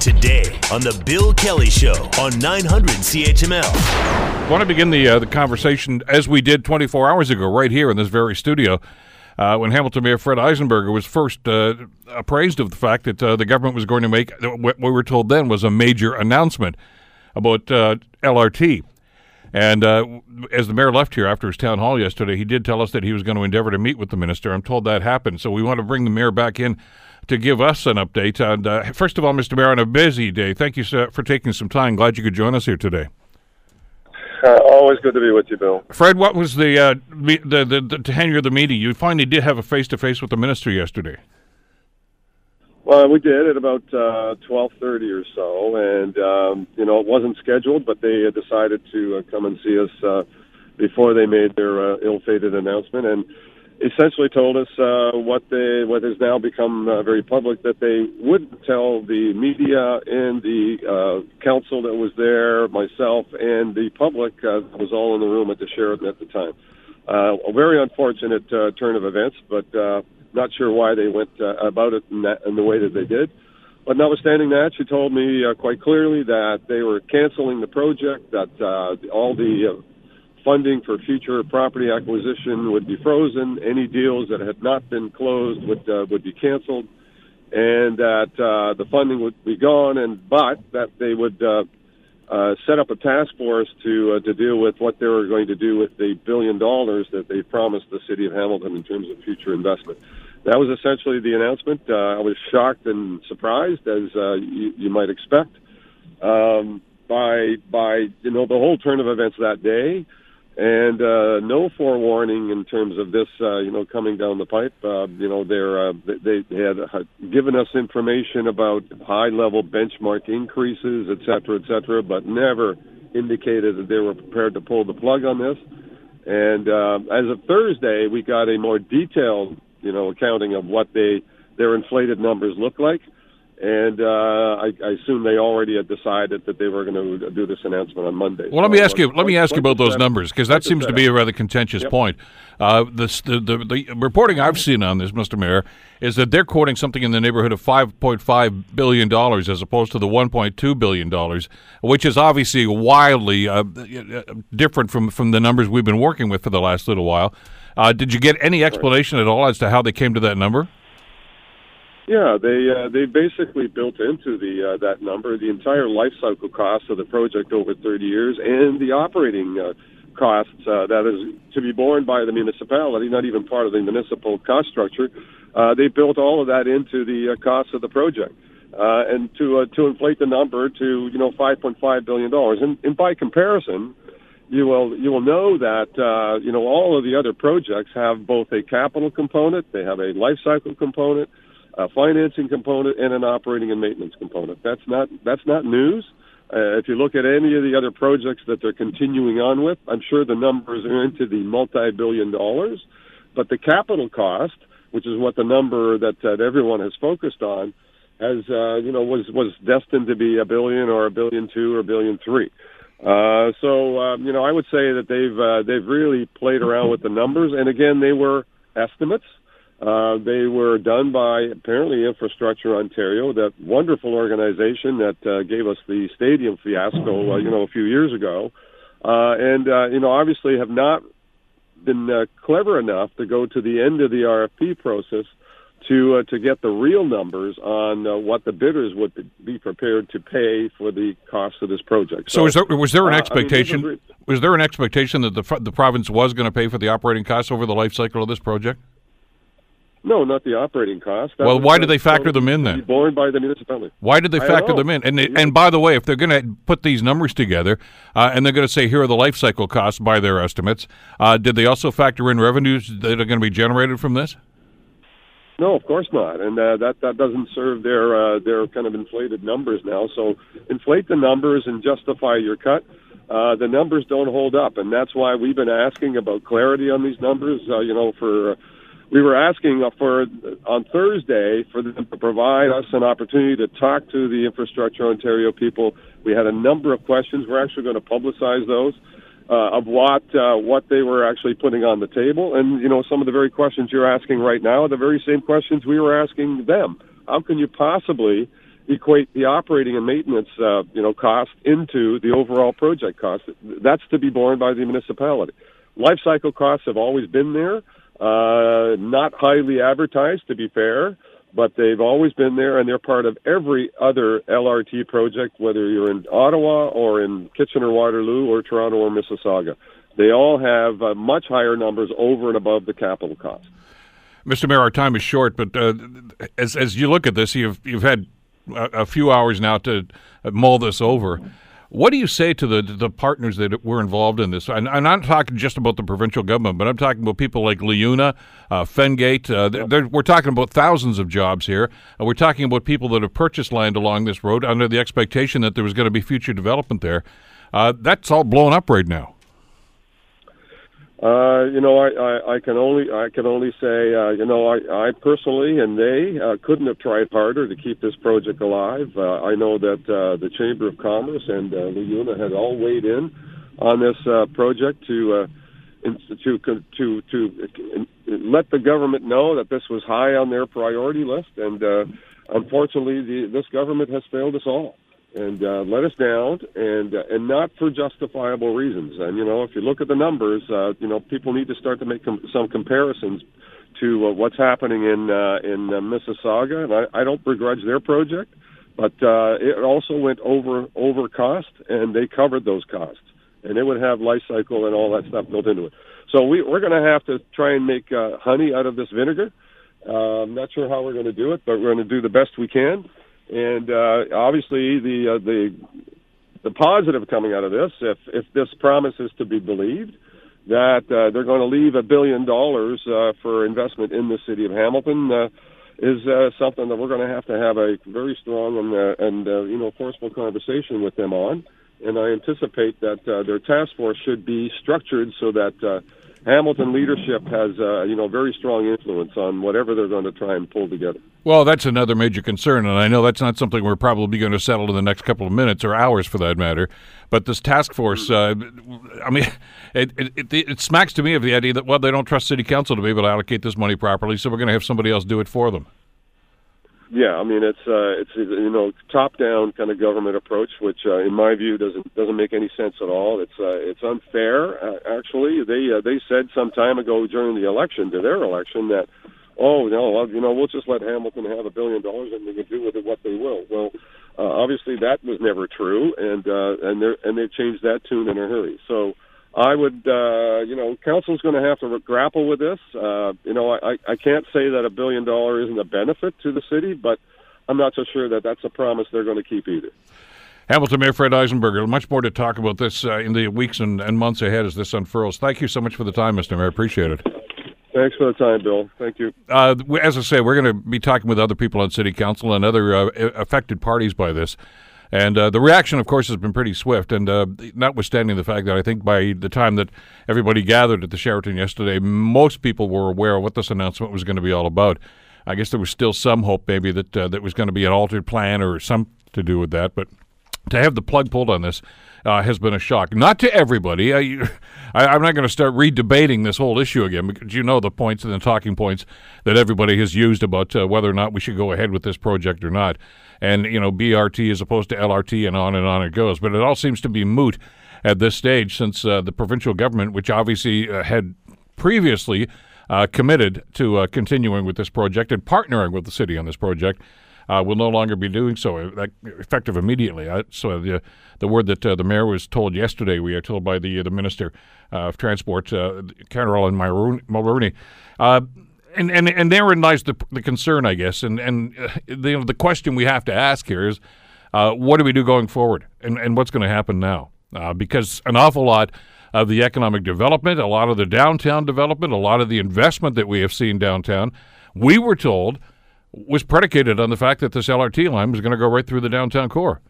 Today on the Bill Kelly Show on 900 CHML. I want to begin the uh, the conversation as we did 24 hours ago, right here in this very studio, uh, when Hamilton Mayor Fred Eisenberger was first uh, appraised of the fact that uh, the government was going to make what we were told then was a major announcement about uh, LRT. And uh, as the mayor left here after his town hall yesterday, he did tell us that he was going to endeavor to meet with the minister. I'm told that happened. So we want to bring the mayor back in to give us an update. And uh, first of all, Mr. Mayor, on a busy day, thank you sir, for taking some time. Glad you could join us here today. Uh, always good to be with you, Bill. Fred, what was the, uh, me- the, the, the tenure of the meeting? You finally did have a face to face with the minister yesterday. Well, we did at about uh, twelve thirty or so, and um, you know it wasn't scheduled, but they decided to uh, come and see us uh, before they made their uh, ill-fated announcement, and essentially told us uh, what they what has now become uh, very public that they would tell the media and the uh, council that was there, myself, and the public uh, was all in the room at the Sheraton at the time. Uh, a very unfortunate uh, turn of events, but. Uh, not sure why they went uh, about it in, that, in the way that they did. But notwithstanding that, she told me uh, quite clearly that they were canceling the project, that uh, all the uh, funding for future property acquisition would be frozen, any deals that had not been closed would uh, would be canceled, and that uh, the funding would be gone, and but that they would uh, uh, set up a task force to uh, to deal with what they were going to do with the billion dollars that they promised the city of Hamilton in terms of future investment. That was essentially the announcement. Uh, I was shocked and surprised, as uh, you, you might expect, um, by by you know the whole turn of events that day, and uh, no forewarning in terms of this uh, you know coming down the pipe. Uh, you know they're uh, they, they had uh, given us information about high level benchmark increases, et cetera, et cetera, but never indicated that they were prepared to pull the plug on this. And uh, as of Thursday, we got a more detailed you know, accounting of what they their inflated numbers look like. And uh, I, I assume they already had decided that they were going to do this announcement on Monday. Well, let me ask you. Let me ask you about those numbers because that seems to be a rather contentious Yep. point. Uh, this, the, the the reporting I've seen on this, Mr. Mayor, is that they're quoting something in the neighborhood of five point five billion dollars as opposed to the one point two billion dollars, which is obviously wildly uh, different from from the numbers we've been working with for the last little while. Uh, did you get any explanation at all as to how they came to that number? Yeah, they uh, they basically built into the uh, that number the entire life cycle cost of the project over 30 years and the operating uh, costs uh, that is to be borne by the municipality, not even part of the municipal cost structure. Uh, they built all of that into the uh, cost of the project, uh, and to uh, to inflate the number to you know 5.5 billion dollars. And, and by comparison, you will you will know that uh, you know all of the other projects have both a capital component, they have a life cycle component, a financing component, and an operating and maintenance component. That's not that's not news. Uh, if you look at any of the other projects that they're continuing on with, I'm sure the numbers are into the multi-billion dollars, but the capital cost, which is what the number that, that everyone has focused on, has uh, you know was was destined to be a billion or a billion two or a billion three. Uh, so um, you know, I would say that they've uh, they've really played around with the numbers, and again, they were estimates. Uh, they were done by apparently Infrastructure Ontario, that wonderful organization that uh, gave us the stadium fiasco, uh, you know, a few years ago, uh, and uh, you know, obviously have not been uh, clever enough to go to the end of the RFP process to uh, to get the real numbers on uh, what the bidders would be prepared to pay for the cost of this project. So, was there was there an uh, I mean, expectation? was there an expectation that the the province was going to pay for the operating costs over the life cycle of this project? No, not the operating cost. That Well, why did they factor them in then? Borne by the municipality. Why did they factor them in? And they, and by the way, if they're going to put these numbers together uh, and they're going to say here are the life cycle costs by their estimates, uh, did they also factor in revenues that are going to be generated from this? No, of course not, and uh, that that doesn't serve their uh, their kind of inflated numbers now. So inflate the numbers and justify your cut. Uh, the numbers don't hold up, and that's why we've been asking about clarity on these numbers. Uh, you know, for uh, we were asking uh, for on Thursday for them to provide us an opportunity to talk to the Infrastructure Ontario people. We had a number of questions. We're actually going to publicize those uh, of what uh, what they were actually putting on the table, and you know some of the very questions you're asking right now are the very same questions we were asking them. How can you possibly equate the operating and maintenance, uh, you know, cost into the overall project cost. That's to be borne by the municipality. Life cycle costs have always been there, uh, not highly advertised, to be fair, but they've always been there, and they're part of every other LRT project, whether you're in Ottawa or in Kitchener Waterloo or Toronto or Mississauga. They all have uh, much higher numbers over and above the capital cost. Mr. Mayor, our time is short, but uh, as as you look at this, you've you've had a, a, few hours now to mull this over. What do you say to the the partners that were involved in this? And I'm not talking just about the provincial government, but I'm talking about people like LiUNA, uh, Fengate. Uh, they're, they're, we're talking about thousands of jobs here. Uh, we're talking about people that have purchased land along this road under the expectation that there was going to be future development there. Uh, that's all blown up right now. Uh, you know, I, I, I can only I can only say, uh, you know, I, I personally and they uh, couldn't have tried harder to keep this project alive. Uh, I know that uh, the Chamber of Commerce and uh, LiUNA had all weighed in on this uh, project to uh, to to to let the government know that this was high on their priority list, and uh, unfortunately, the, this government has failed us all and uh, let us down, and uh, and not for justifiable reasons. And you know, if you look at the numbers, uh, you know, people need to start to make com- some comparisons to uh, what's happening in uh, in uh, Mississauga. And I, I don't begrudge their project, but uh, it also went over over cost, and they covered those costs, and it would have life cycle and all that stuff built into it. So we, we're going to have to try and make uh, honey out of this vinegar. Uh, I'm not sure how we're going to do it, but we're going to do the best we can and uh, obviously, the uh, the the positive coming out of this, if if this promise is to be believed, that uh, they're going to leave a billion dollars uh, for investment in the city of Hamilton, uh, is uh, something that we're going to have to have a very strong and uh, and uh, you know forceful conversation with them on. And I anticipate that uh, their task force should be structured so that. Uh, Hamilton leadership has, uh, you know, very strong influence on whatever they're going to try and pull together. Well, that's another major concern, and I know that's not something we're probably going to settle in the next couple of minutes or hours, for that matter. But this task force, uh, I mean, it, it, it, smacks to me of the idea that well, they don't trust City Council to be able to allocate this money properly, so we're going to have somebody else do it for them. Yeah, I mean it's uh, it's you know top down kind of government approach, which uh, in my view doesn't doesn't make any sense at all. It's uh, it's unfair. Uh, actually, they uh, they said some time ago during the election to their election that oh no you know we'll just let Hamilton have a billion dollars and they can do with it what they will. Well, uh, obviously that was never true, and uh, and they and they changed that tune in a hurry. So I would, uh, you know, council's going to have to grapple with this. Uh, you know, I, I can't say that a billion dollar isn't a benefit to the city, but I'm not so sure that that's a promise they're going to keep either. Hamilton Mayor Fred Eisenberger, much more to talk about this uh, in the weeks and, and months ahead as this unfurls. Thank you so much for the time, Mr. Mayor. Appreciate it. Thanks for the time, Bill. Thank you. Uh, as I say, we're going to be talking with other people on City Council and other uh, affected parties by this. And uh, the reaction, of course, has been pretty swift. And uh, notwithstanding the fact that I think by the time that everybody gathered at the Sheraton yesterday, most people were aware of what this announcement was going to be all about. I guess there was still some hope, maybe, that uh, that was going to be an altered plan or some to do with that. But to have the plug pulled on this uh, has been a shock. Not to everybody. I, am not going to start redebating this whole issue again because you know the points and the talking points that everybody has used about uh, whether or not we should go ahead with this project or not and you know BRT as opposed to LRT, and on and on it goes. But it all seems to be moot at this stage, since uh, the provincial government, which obviously uh, had previously uh, committed to uh, continuing with this project and partnering with the city on this project. Uh, will no longer be doing so, uh, effective immediately. so the the word that the mayor was told yesterday, we are told by the the minister of transport, Caroline Mulroney, and, and and therein lies the the concern, I guess, and and uh, the the question we have to ask here is, uh, what do we do going forward, and and what's going to happen now? Uh, because an awful lot of the economic development, a lot of the downtown development, a lot of the investment that we have seen downtown, we were told was predicated on the fact that this LRT line was going to go right through the downtown core.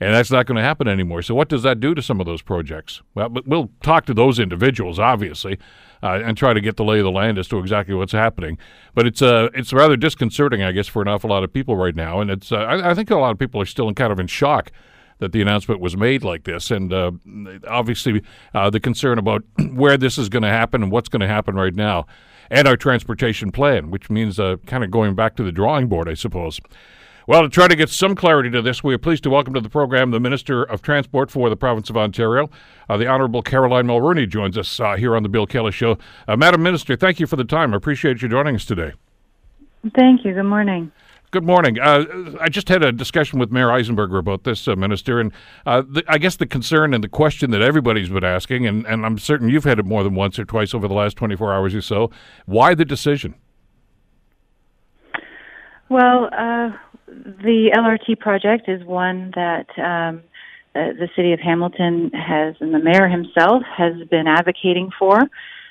And that's not going to happen anymore. So, what does that do to some of those projects? Well, we'll talk to those individuals, obviously uh, and try to get the lay of the land as to exactly what's happening. But it's uh, it's rather disconcerting, I guess, for an awful lot of people right now, and it's uh, I, I, think a lot of people are still in kind of in shock that the announcement was made like this, and uh, obviously uh, the concern about where this is going to happen and what's going to happen right now, and our transportation plan, which means uh, kind of going back to the drawing board, I suppose. Well, to try to get some clarity to this, we are pleased to welcome to the program the Minister of Transport for the province of Ontario. Uh, the Honourable Caroline Mulroney joins us uh, here on the Bill Kelly Show. Uh, Madam Minister, thank you for the time. I appreciate you joining us today. Thank you. Good morning. Good morning. Uh, I just had a discussion with Mayor Eisenberger about this, uh, Minister, and uh, the, I guess the concern and the question that everybody's been asking, and, and I'm certain you've had it more than once or twice over the last 24 hours or so, why the decision? Well, the LRT project is one that um, uh, the city of Hamilton has, and the mayor himself has been advocating for.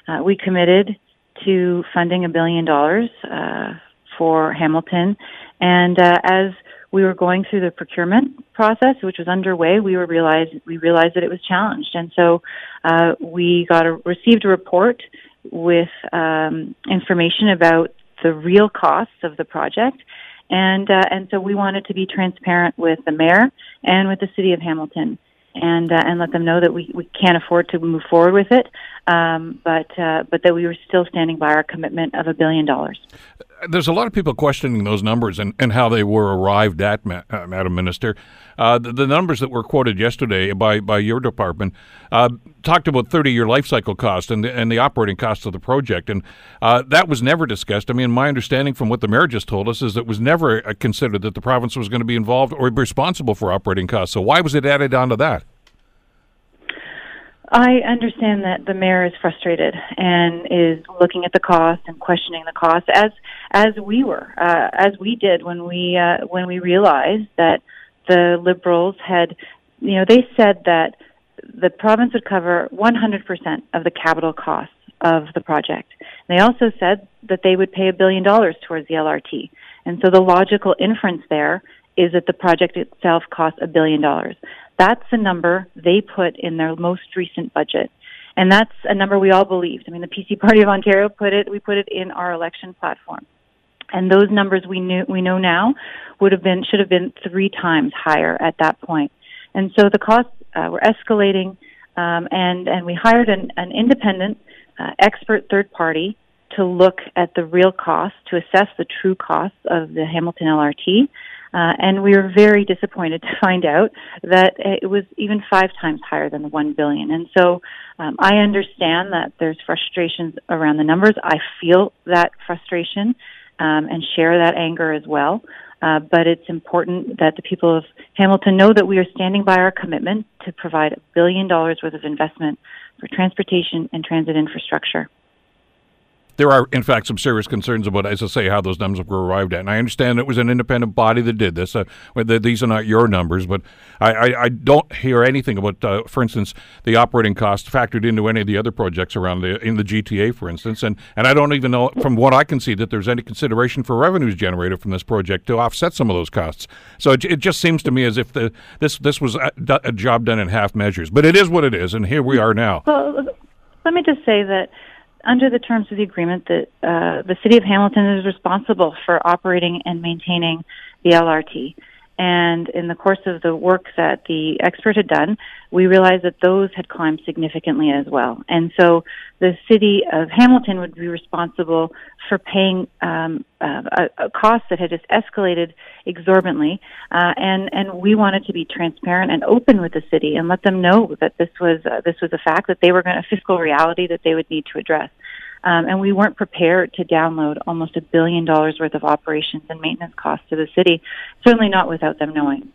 Uh, we committed to funding a billion dollars uh, for Hamilton, and uh, as we were going through the procurement process, which was underway, we were realized we realized that it was challenged, and so uh, we got a, received a report with um, information about the real costs of the project. And uh, and so we wanted to be transparent with the mayor and with the city of Hamilton, and uh, and let them know that we, we can't afford to move forward with it, um, but uh, but that we were still standing by our commitment of a billion dollars there's a lot of people questioning those numbers and, and how they were arrived at, Ma- uh, Madam Minister. Uh, the, the, numbers that were quoted yesterday by, by your department uh, talked about 30 year life cycle cost and the, and the operating cost of the project. And uh, that was never discussed. I mean, my understanding from what the mayor just told us is it was never uh, considered that the province was going to be involved or responsible for operating costs. So why was it added onto that? I understand that the mayor is frustrated and is looking at the cost and questioning the cost as as we were uh, as we did when we uh, when we realized that the liberals had you know they said that the province would cover 100% of the capital costs of the project. They also said that they would pay a billion dollars towards the LRT. And so the logical inference there is that the project itself costs a billion dollars. That's the number they put in their most recent budget. And that's a number we all believed. I mean, the PC Party of Ontario put it, we put it in our election platform. And those numbers we knew, we know now would have been, should have been three times higher at that point. And so the costs uh, were escalating, um, and, and we hired an, an independent, uh, expert third party to look at the real cost, to assess the true costs of the Hamilton LRT. Uh, and we were very disappointed to find out that it was even five times higher than the one billion. And so um, I understand that there's frustrations around the numbers. I feel that frustration um, and share that anger as well. Uh, but it's important that the people of Hamilton know that we are standing by our commitment to provide a billion dollars worth of investment for transportation and transit infrastructure there are, in fact, some serious concerns about, as I say, how those numbers were arrived at. And I understand it was an independent body that did this. Uh, these are not your numbers, but I, I, I don't hear anything about, uh, for instance, the operating costs factored into any of the other projects around the in the GTA, for instance. And and I don't even know, from what I can see, that there's any consideration for revenues generated from this project to offset some of those costs. So it, it just seems to me as if the this this was a, a job done in half measures. But it is what it is, and here we are now. Well, let me just say that under the terms of the agreement that uh, the city of Hamilton is responsible for operating and maintaining the LRT. And in the course of the work that the expert had done, we realized that those had climbed significantly as well. And so the city of Hamilton would be responsible for paying um, a, a, cost that had just escalated exorbitantly. Uh, and, and we wanted to be transparent and open with the city and let them know that this was, uh, this was a fact, that they were going to, a fiscal reality that they would need to address. Um, and we weren't prepared to download almost a billion dollars worth of operations and maintenance costs to the city, certainly not without them knowing.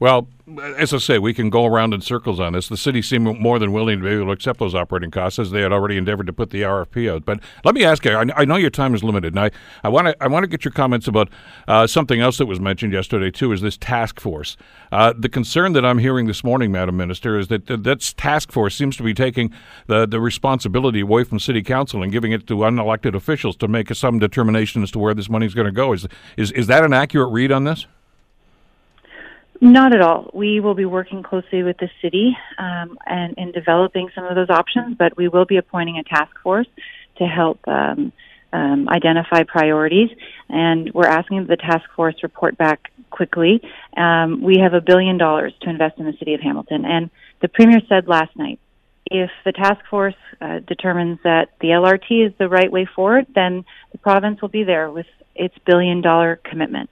Well, as I say, we can go around in circles on this. The city seemed more than willing to be able to accept those operating costs as they had already endeavored to put the RFP out. But let me ask you, I, know your time is limited, and I, I want to I want to get your comments about uh, something else that was mentioned yesterday too. Is this task force? Uh, the concern that I'm hearing this morning, Madam Minister, is that that task force seems to be taking the the responsibility away from City Council and giving it to unelected officials to make some determination as to where this money is going to go. Is is is that an accurate read on this? Not at all. We will be working closely with the city um, and in developing some of those options, but we will be appointing a task force to help um, um, identify priorities. And we're asking the task force report back quickly. Um, we have a billion dollars to invest in the city of Hamilton, and the premier said last night, if the task force uh, determines that the LRT is the right way forward, then the province will be there with its billion dollar commitment.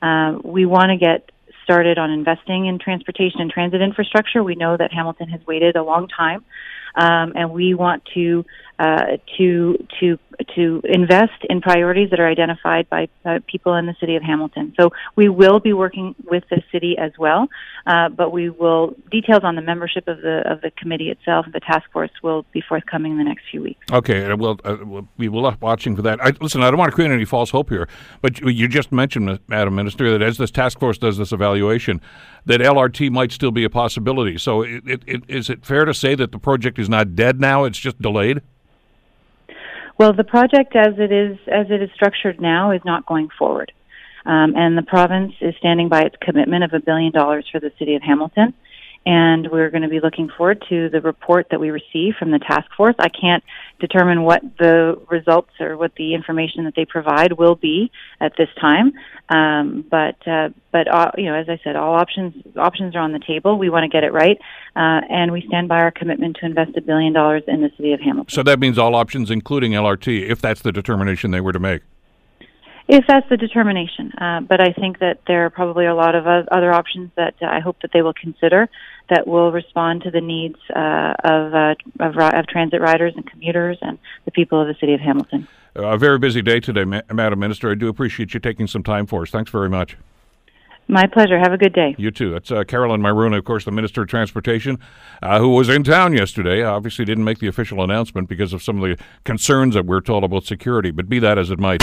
Uh, we want to get started on investing in transportation and transit infrastructure. We know that Hamilton has waited a long time, um, and we want to uh, to to to invest in priorities that are identified by uh, people in the city of Hamilton. So we will be working with the city as well, uh, but we will details on the membership of the of the committee itself, the task force, will be forthcoming in the next few weeks. Okay, well, uh, we will be watching for that. I, listen, I don't want to create any false hope here, but you, you just mentioned, Madam Minister, that as this task force does this evaluation, that LRT might still be a possibility. So, it, it, it, is it fair to say that the project is not dead now? It's just delayed. Well, the project as it is as it is structured now is not going forward, um, and the province is standing by its commitment of a billion dollars for the city of Hamilton and we're going to be looking forward to the report that we receive from the task force. I can't determine what the results or what the information that they provide will be at this time, um, but uh, but uh, you know, as I said, all options options are on the table. We want to get it right, uh, and we stand by our commitment to invest a billion dollars in the city of Hamilton. So that means all options, including LRT, if that's the determination they were to make if that's the determination. Uh, but I think that there are probably a lot of other options that uh, I hope that they will consider that will respond to the needs uh, of, uh, of, of transit riders and commuters and the people of the city of Hamilton. A very busy day today, Ma- Madam Minister. I do appreciate you taking some time for us. Thanks very much. My pleasure. Have a good day. You too. That's uh, Caroline Mulroney, of course, the Minister of Transportation, uh, who was in town yesterday. Obviously, didn't make the official announcement because of some of the concerns that we're told about security. But be that as it might.